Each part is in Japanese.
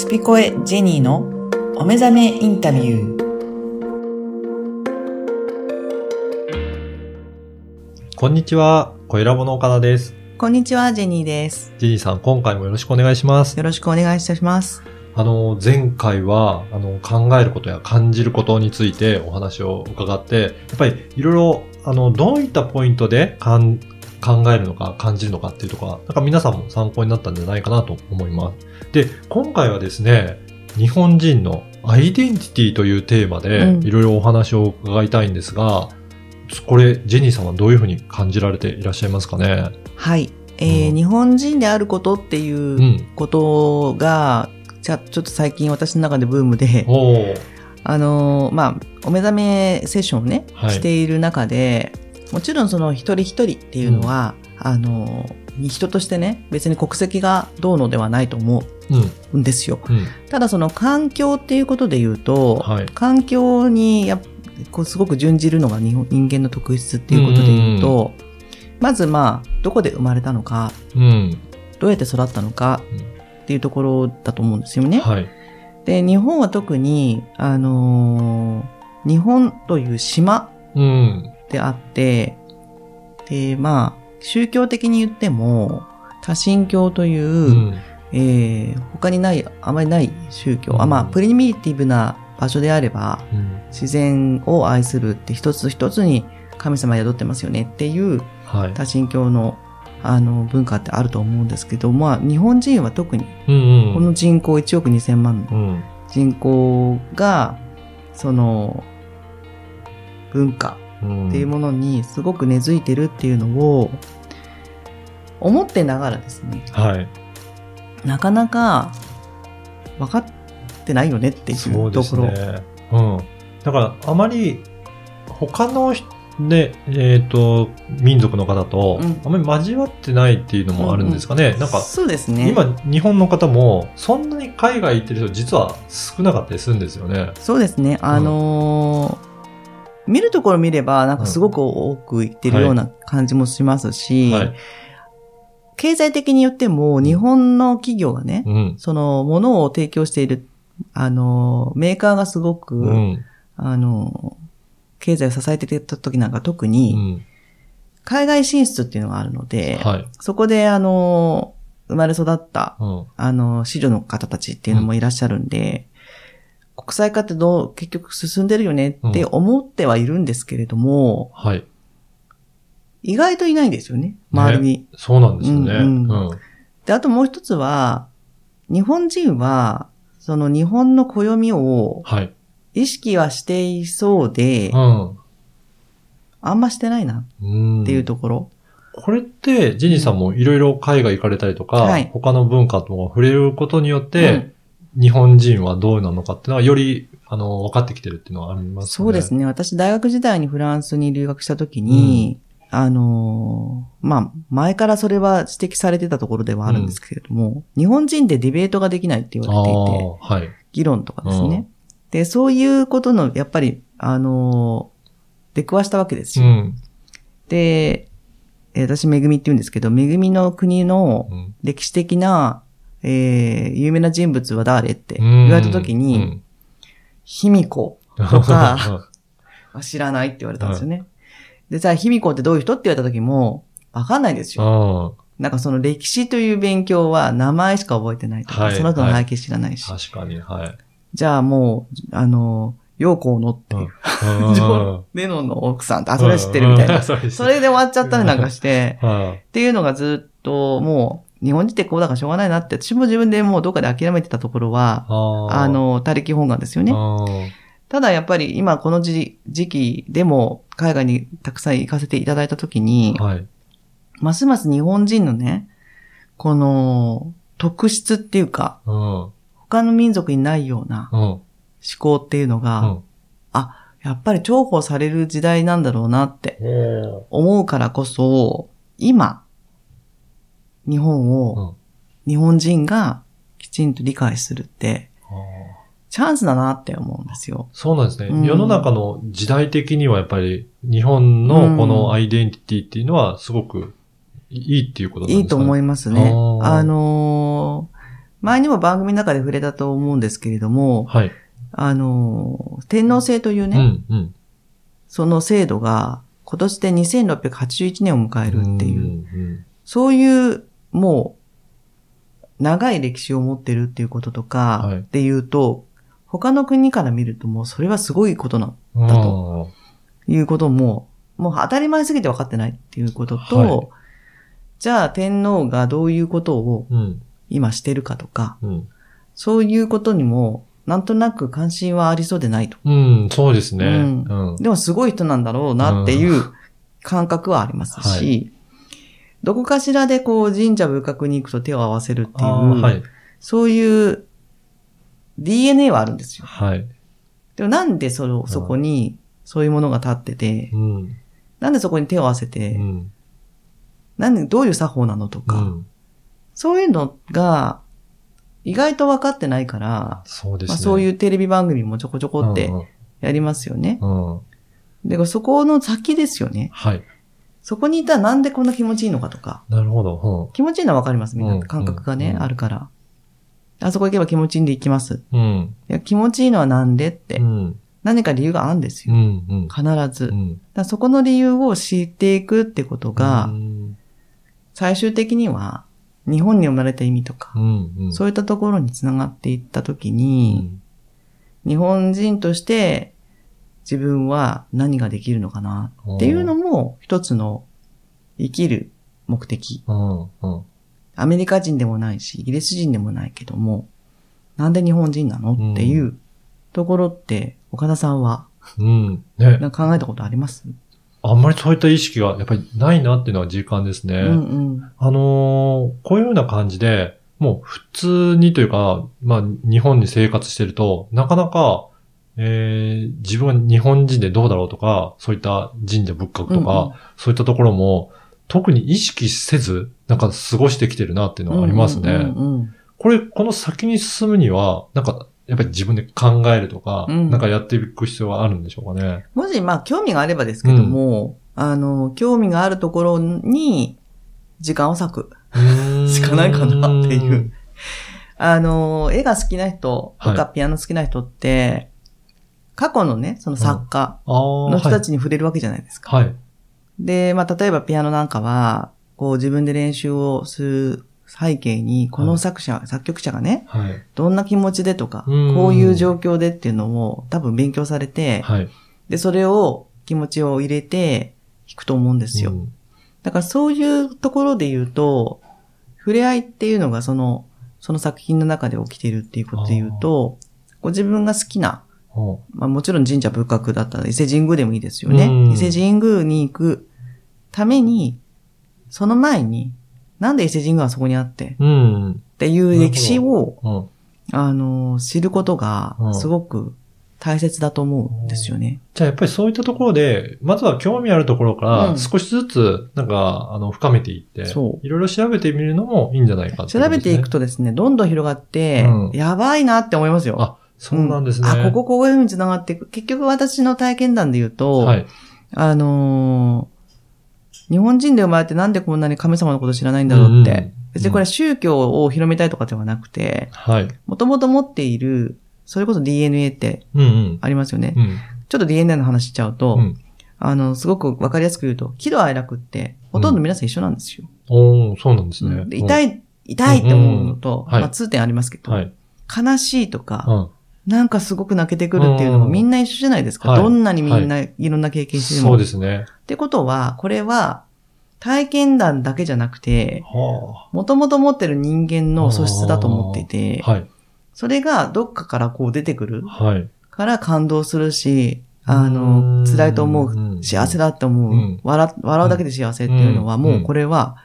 スピコエジェニーのお目覚めインタビュー。こんにちは、小ラボの岡田です。こんにちは、ジェニーです。ジェニーさん、今回もよろしくお願いします。よろしくお願いいたします。あの、前回は、あの、考えることや感じることについてお話を伺って、やっぱりいろいろ、あの、どういったポイントでかん考えるのか感じるのかっていうところは、なんか皆さんも参考になったんじゃないかなと思います。で、今回はですね、日本人のアイデンティティというテーマでうんいろいろお話を伺いたいんですが、これ、ジェニーさんはどういうふうに感じられていらっしゃいますかね？はい。えーうん日本人であることっていううん。ことが、じゃちょっと最近私の中でブームで。あのーまあ、お目覚めセッションをね、はいしている中で、もちろんその一人一人っていうのは、あのー人としてね、別に国籍がどうのではないと思うん。うんですよ。うん。ただその環境っていうことで言うと、はい環境にやっこうすごく準じるのが日本人間の特質っていうことで言うと、まずまあ、どこで生まれたのか、うん。どうやって育ったのかっていうところだと思うんですよね。はい。で、日本は特に、あのー日本という島うん。であって、で、まあ、宗教的に言っても、多神教という、うん。えー他にない、あまりない宗教、あうんまあ、プリミティブな場所であれば、うん。自然を愛するって一つ一つに神様宿ってますよねっていうはい。多神教のあの文化ってあると思うんですけど、まあ日本人は特にうんうん。この人口1億2000万のうん。人口が、その文化うん。っていうものにすごく根付いてるっていうのを思ってながらですね、はい。なかなか分かってないよねっていそうところ。ね。うん。だから、あまり、他の人、ね、えっ、と、民族の方とうん、あまり交わってないっていうのもあるんですかね。なんか、そうですね。今、日本の方も、そんなに海外行ってる人、実は少なかったりするんですよね。そうですね。あのー見るところ見れば、なんかすごく多く行ってるような感じもしますし、はい。経済的に言っても、日本の企業がね、うん。その、ものを提供している、あのーメーカーがすごく、うん。あのー経済を支えてた時なんか特うに、ん。海外進出っていうのがあるので、はい。そこで、あのー生まれ育った、うん。あの、子女の方たちっていうのもいらっしゃるんで、国際化ってどう、結局進んでるよねって思ってはいるんですけれども、はい。意外といないんですよね、周りに。そうなんですよね。ううんん。で、あともう一つは、日本人は、その日本の暦をはい。意識はしていそうで、うん。あんましてないなうん。っていうところ。これって、ジェニーさんもいろいろ海外行かれたりとか、はい他の文化とか触れることによって、うん日本人はどうなのかっていうのは、より、あの、分かってきてるっていうのはありますね。そうですね。私、大学時代にフランスに留学した時に、あのーまあ、前からそれは指摘されてたところではあるんですけれども、日本人でディベートができないって言われていて、はい。議論とかですね。うんで、そういうことの、やっぱり、あのー出くわしたわけですよ。うん。で、えー私、めぐみって言うんですけど、めぐみの国のうん歴史的な、えー有名な人物は誰って言われた時に、卑弥呼うん、とか は知らないって言われたんですよね。で、じゃあ、卑弥呼ってどういう人って言われた時も、わかんないですよ。あなんかその歴史という勉強は名前しか覚えてないとか、はいその人の背景知らないし。あ、確かに、はい。じゃあもう、あの、陽光のっていう、うん。レノンの奥さんって、あ、それは知ってるみたいな。それで終わっちゃったりなんかして、はっていうのがずっともう、日本人ってこうだからしょうがないなって、私も自分でもうどっかで諦めてたところは、ああ、の、他力本願ですよね。ね。ただやっぱり今この時時期でも海外にたくさん行かせていただいたときに、はい。ますます日本人のね、この特質っていうか、うん。他の民族にないようなうん。思考っていうのが、うんあ、やっぱり重宝される時代なんだろうなってお思うからこそ、今、日本ーを日本人がきちんと理解するって、チャンスだなって思うんですよ。そうなんですね、うん世の中の時代的にはやっぱり日本のこのアイデンティティっていうのはすごくいいっていうことなんですかね。いいと思いますね。あのー前にも番組の中で触れたと思うんですけれども、はい。あの、天皇制というね、うん、うん。その制度が今年で2681年を迎えるっていう、うんそういう、もう、長い歴史を持ってるっていうこととか、はいっていうと、他の国から見るともうそれはすごいことな、うん。だということも、もう当たり前すぎて分かってないっていうことと、はいじゃあ天皇がどういうことをうん。今してるかとか、うん。そういうことにも、なんとなく関心はありそうでないと。うん、そうですね。うんうん。でもすごい人なんだろうなっていう感覚はありますし、はどこかしらでこう神社仏閣に行くと手を合わせるっていう、はい。そういう DNA はあるんですよ。はい。でもなんでそのそこにそういうものが立ってて、うん。なんでそこに手を合わせて、うん。なんでどういう作法なのとか、うん。そういうのが意外と分かってないから、そうですね。まあ、そういうテレビ番組もちょこちょこってうんやりますよね。うん。うんで、そこの先ですよね。はい。そこにいたらなんでこんな気持ちいいのかとか。なるほど。気持ちいいのはわかります、みんな。うん感覚がね、うんあるから。あそこ行けば気持ちいいんで行きます。うん。うん。いや、気持ちいいのはなんでって。うん。何か理由があるんですよ。うん。うん。必ず。うん。らそこの理由を知っていくってことが、うん。最終的には、日本に生まれた意味とか、うん。うん。そういったところにつながっていったときうに、ん。日本人として自分は何ができるのかな？っていうのも一つの生きる目的。アメリカ人でもないし、イギリス人でもないけども、なんで日本人なの？っていうところって、岡田さんはうん。ね。なんか考えたことあります？あんまりそういった意識がやっぱりないなっていうのは実感ですね。うんうん。あのーこういうような感じで、もう普通にというか、まあ日本に生活してると、なかなか、えー自分は日本人でどうだろうとか、そういった神社仏閣とか、うんうんそういったところも、特に意識せず、なんか過ごしてきてるなっていうのはありますね。うんうんうんこれ、この先に進むには、なんか、やっぱり自分で考えるとか、うんなんかやっていく必要があるんでしょうかね。もし、まあ、興味があればですけども、あの、興味があるところに、時間を割く。しかないかなっていう。あの、絵が好きな人とかはピアノ好きな人って、過去のね、その作家の人たちに触れるわけじゃないですか。はい。はい。で、まあ、例えばピアノなんかは、こう自分で練習をする背景に、この作者、作曲者がね、はい。どんな気持ちでとか、うんこういう状況でっていうのを多分勉強されて、はい。で、それを気持ちを入れて弾くと思うんですよ。うんだからそういうところで言うと、触れ合いっていうのがその、その作品の中で起きているっていうことで言うと、こう自分が好きな、ほまあもちろん神社仏閣だったら伊勢神宮でもいいですよね。うん伊勢神宮に行くために、その前に、なんで伊勢神宮はそこにあって。っていう歴史を、うん。あの、知ることがう、んすごく大切だと思うんですよね。じゃあやっぱりそういったところで、まずは興味あるところかうんら少しずつ、なんか、あの、深めていって、そういろいろ調べてみるのもいいんじゃないかって調べていくと。とですね、どんどん広がって、うんやばいなって思いますよ。あ、そうなんですね。うんあ、こここういう風に繋がっていく。結局私の体験談で言うと、はい。あのー日本人で生まれてなんでこんなに神様のこと知らないんだろうって。うん別にこれ宗教を広めたいとかではなくて、はい。もともと持っている、それこそ DNA ってうんうん。ありますよね。うん。ちょっと DNA の話しちゃうと、うん。あの、すごくわかりやすく言うと、喜怒哀楽って、ほとんど皆さん一緒なんですよ。おー、そうなんですね。痛い、痛いって思うのと、まあ通点ありますけど、はい。悲しいとか、うん。なんかすごく泣けてくるっていうのもうんみんな一緒じゃないですか。はいどんなにみんないろんな経験しても。そうですね。ってことは、これは体験談だけじゃなくて、はもともと持ってる人間の素質だと思っていて、あ。はい。それがどっかからこう出てくるはい。から感動するし、あうの、ん辛いと思うう、幸せだって思う、うん笑、笑うだけで幸せっていうのは、うんもうこれは、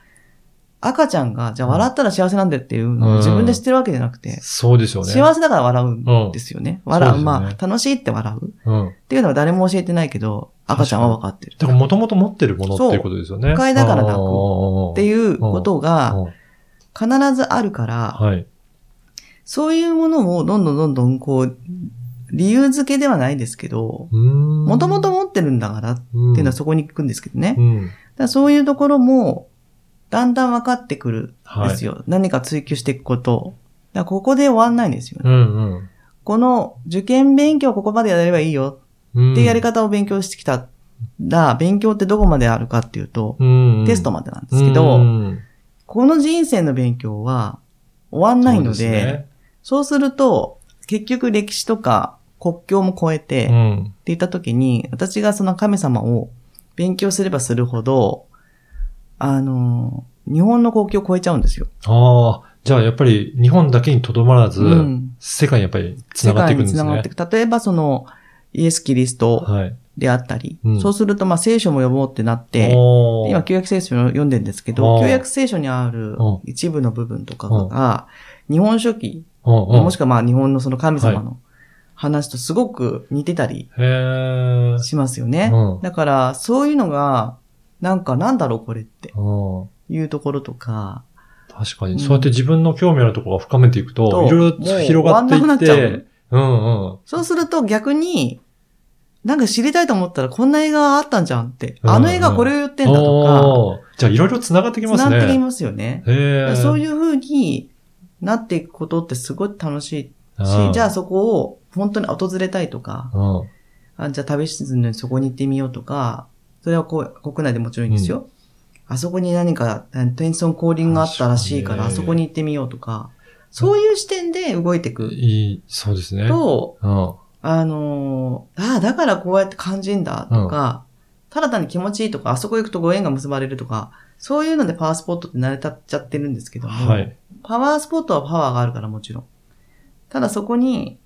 赤ちゃんが、じゃあ笑ったら幸せなんだよっていうのを自分で知ってるわけじゃなくて、そうですよね。幸せだから笑うんですよね。笑う、まあ、楽しいって笑う。うん。っていうのは誰も教えてないけど、赤ちゃんは分かってる。だからもともと持ってるものっていうことですよね。不快だから泣くくっていうことが必ずあるから、はい。そういうものをどんどんどんどんこう、理由付けではないですけど、ももともと持ってるんだからっていうのはそこに行くんですけどね。だかうん。らそういうところも、だんだん分かってくるんはい。ですよ。何か追求していくことらここで終わんないんですよね。うんこの受験勉強ここまでやればいいようん。っていうやり方を勉強してきたら、勉強ってどこまであるかっていうと、うんテストまでなんですけど、うんこの人生の勉強は終わんないので、そうですそうすると、結局歴史とか国境も超えて、ってね言った時に、私がその神様を勉強すればするほど、あの、日本の国境を超えちゃうんですよ。うん。ああ、じゃあやっぱり日本だけにとどまらず、うん世界にやっぱり繋がっていくんですね。世界に繋がっていく。例えばその、イエス・キリストはい。であったり、うんそうするとまあ聖書も読もうってなって、今、旧約聖書を読んでるんですけあど、ー旧約聖書にあるうん一部の部分とかが、日本書紀、もしくはまあ日本のその神様の話とすごく似てたり。しますよね。うんだから、そういうのが、なんかなんだろうこれってうんいうところとか、確かに、うんそうやって自分の興味あるところが深めていくと、といろいろ広がっていってう、うんうん。そうすると逆に、なんか知りたいと思ったらこんな映画あったんじゃんって。うんあの映画これを言ってんだとか、じゃあいろいろ繋がってきますね。繋がってきますよね。そういう風になっていくことってすごい楽しいし、うんじゃあそこを本当に訪れたいとか、うん。あじゃあ旅しずにそこに行ってみようとか、それはこう国内でもちろんいいんですよ。あそこに何かテンションコーリングがあったらしいから、あそこに行ってみようとか、そういう視点で動いていくいい、そうですね。と、うん。あのーああ、だからこうやって感じんだとか、ただ単に気持ちいいとか、あそこ行くとご縁が結ばれるとか、そういうのでパワースポットって成り立っちゃってるんですけども、はい。パワースポットはパワーがあるからもちろん。ただそこに、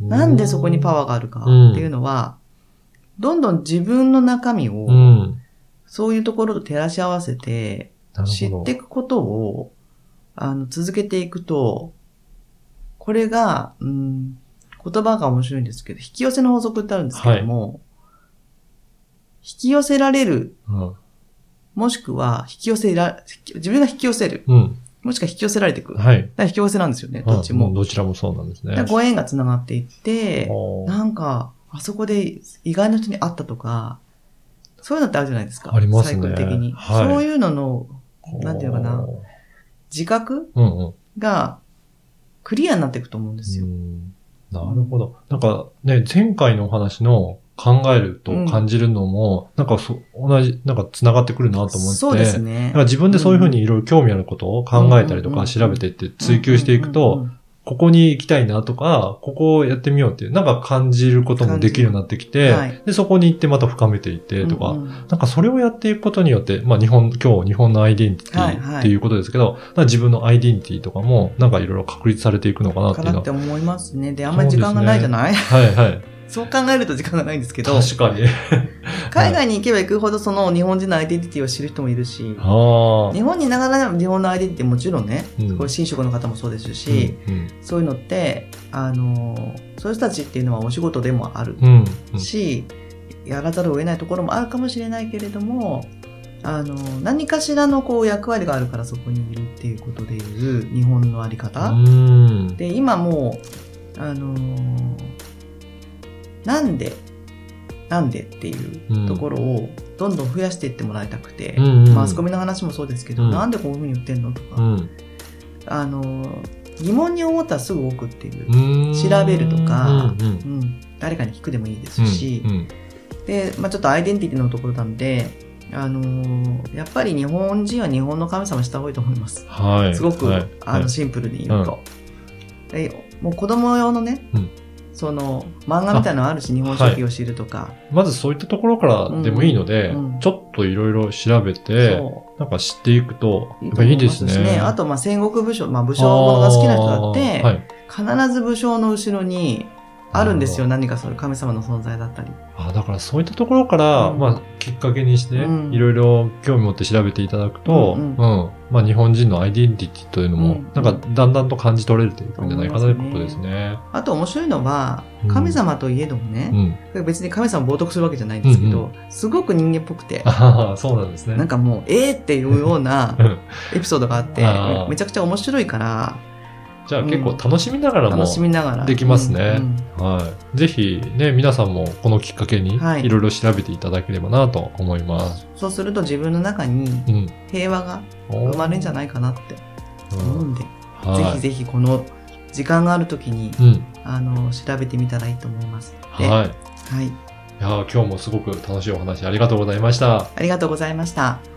なんでそこにパワーがあるかっていうのは、どんどん自分の中身をう、ん。そういうところと照らし合わせて、知ってい。くことを、あの、続けていくと、これが、うん、言葉が面白いんですけど、引き寄せの法則ってあるんですけども、引き寄せられる、うん。もしくは引き寄せら、自分が引き寄せる、うん。もしくは引き寄せられていく。はい。ら引き寄せなんですよね、どっちも。うんどちらもそうなんですね。でご縁が繋がっていって、なんか、あそこで意外な人に会ったとか、そういうのってあるじゃないですか。ありますねサイクル的に。はいそういうののなんていうのかな自覚うんうん。がクリアになっていくと思うんですよ。うんなるほど。なんかね、前回のお話の考えると感じるのも、なんかそ同じ、なんか繋がってくるなと思って。そうですね自分でそういうふうにいろいろ興味あることを考えたりとうんうんうんか調べていって追求していくと、うんうんうんここに行きたいなとか、ここをやってみようっていう、なんか感じることもできるようになってきて、はいで、そこに行ってまた深めていってとか、うんうんなんかそれをやっていくことによって、まあ日本、今日日本のアイデンティテはいはいィっていうことですけど、なんか自分のアイデンティティとかも、なんかいろいろ確立されていくのかなっていうのはかなって。思いますね。で、あんまり時間がないじゃない？はいはい。そう考えると時間がないんですけど、確かに。海外に行けば行くほどその日本人のアイデンティティを知る人もいるし。日本にいながら日本のアイデンティティもちろんね、うんこれ神職の方もそうですし、うんそういうのって、あの、そういう人たちっていうのはお仕事でもあるうん。うん。し、やらざるを得ないところもあるかもしれないけれども、あの、何かしらのこう役割があるからそこにいるっていうことでいう日本のあり方。うん。で、今もう、あのなんで、なんでっていうところをどんどん増やしていってもらいたくて、うんうんマスコミの話もそうですけど、うん。なんでこういうふうに言ってんのとか、うん。あの疑問に思ったらすぐ置くっていう、うん。調べるとかうんうん、誰かに聞くでもいいですうんし、うん。で、まあ、ちょっとアイデンティティのところなんで、あのーやっぱり日本人は日本の神様した方がいいと思います。はい。すごく、はい。はい。あのシンプルに言うと。でもう子供用のね、うんその漫画みたいなのあるし、日本書紀を知るとか。まずそういったところからでもいいので、うんうんちょっといろいろ調べて、そなんか知っていくと、う。やっぱいいですね。と思ますしあと、まあ、戦国武将、まあ、武将ものが好きな人だって、はい。必ず武将の後ろにあるんですよ。な何かそういう神様の存在だったり。あだからそういったところから、うんまあ、きっかけにして、うんいろいろ興味持って調べていただくと、ううんん、まあ、日本人のアイデンティティというのも、うんなんか、だんだんと感じ取れるといくんじゃないかなということですね。あと面白いのはうん、神様といえどもうね、ん。別に神様を冒涜するわけじゃないんですけど、うんすごく人間っぽくて、ああ、そうなんですね。なんかもう、えーっていうようなうんエピソードがあってあー、めちゃくちゃ面白いから、じゃあ結構楽しみながらも。できますねうんはい。ぜひね、皆さんもこのきっかけにはいいろいろ調べていただければなと思います。そうすると自分の中にうん。平和がお生まれるんじゃないかなって思うんで、はいぜひぜひこの時間があるときに、うん。あの、調べてみたらいいと思います。はい。はい。いやー今日もすごく楽しいお話ありがとうございました。ありがとうございました。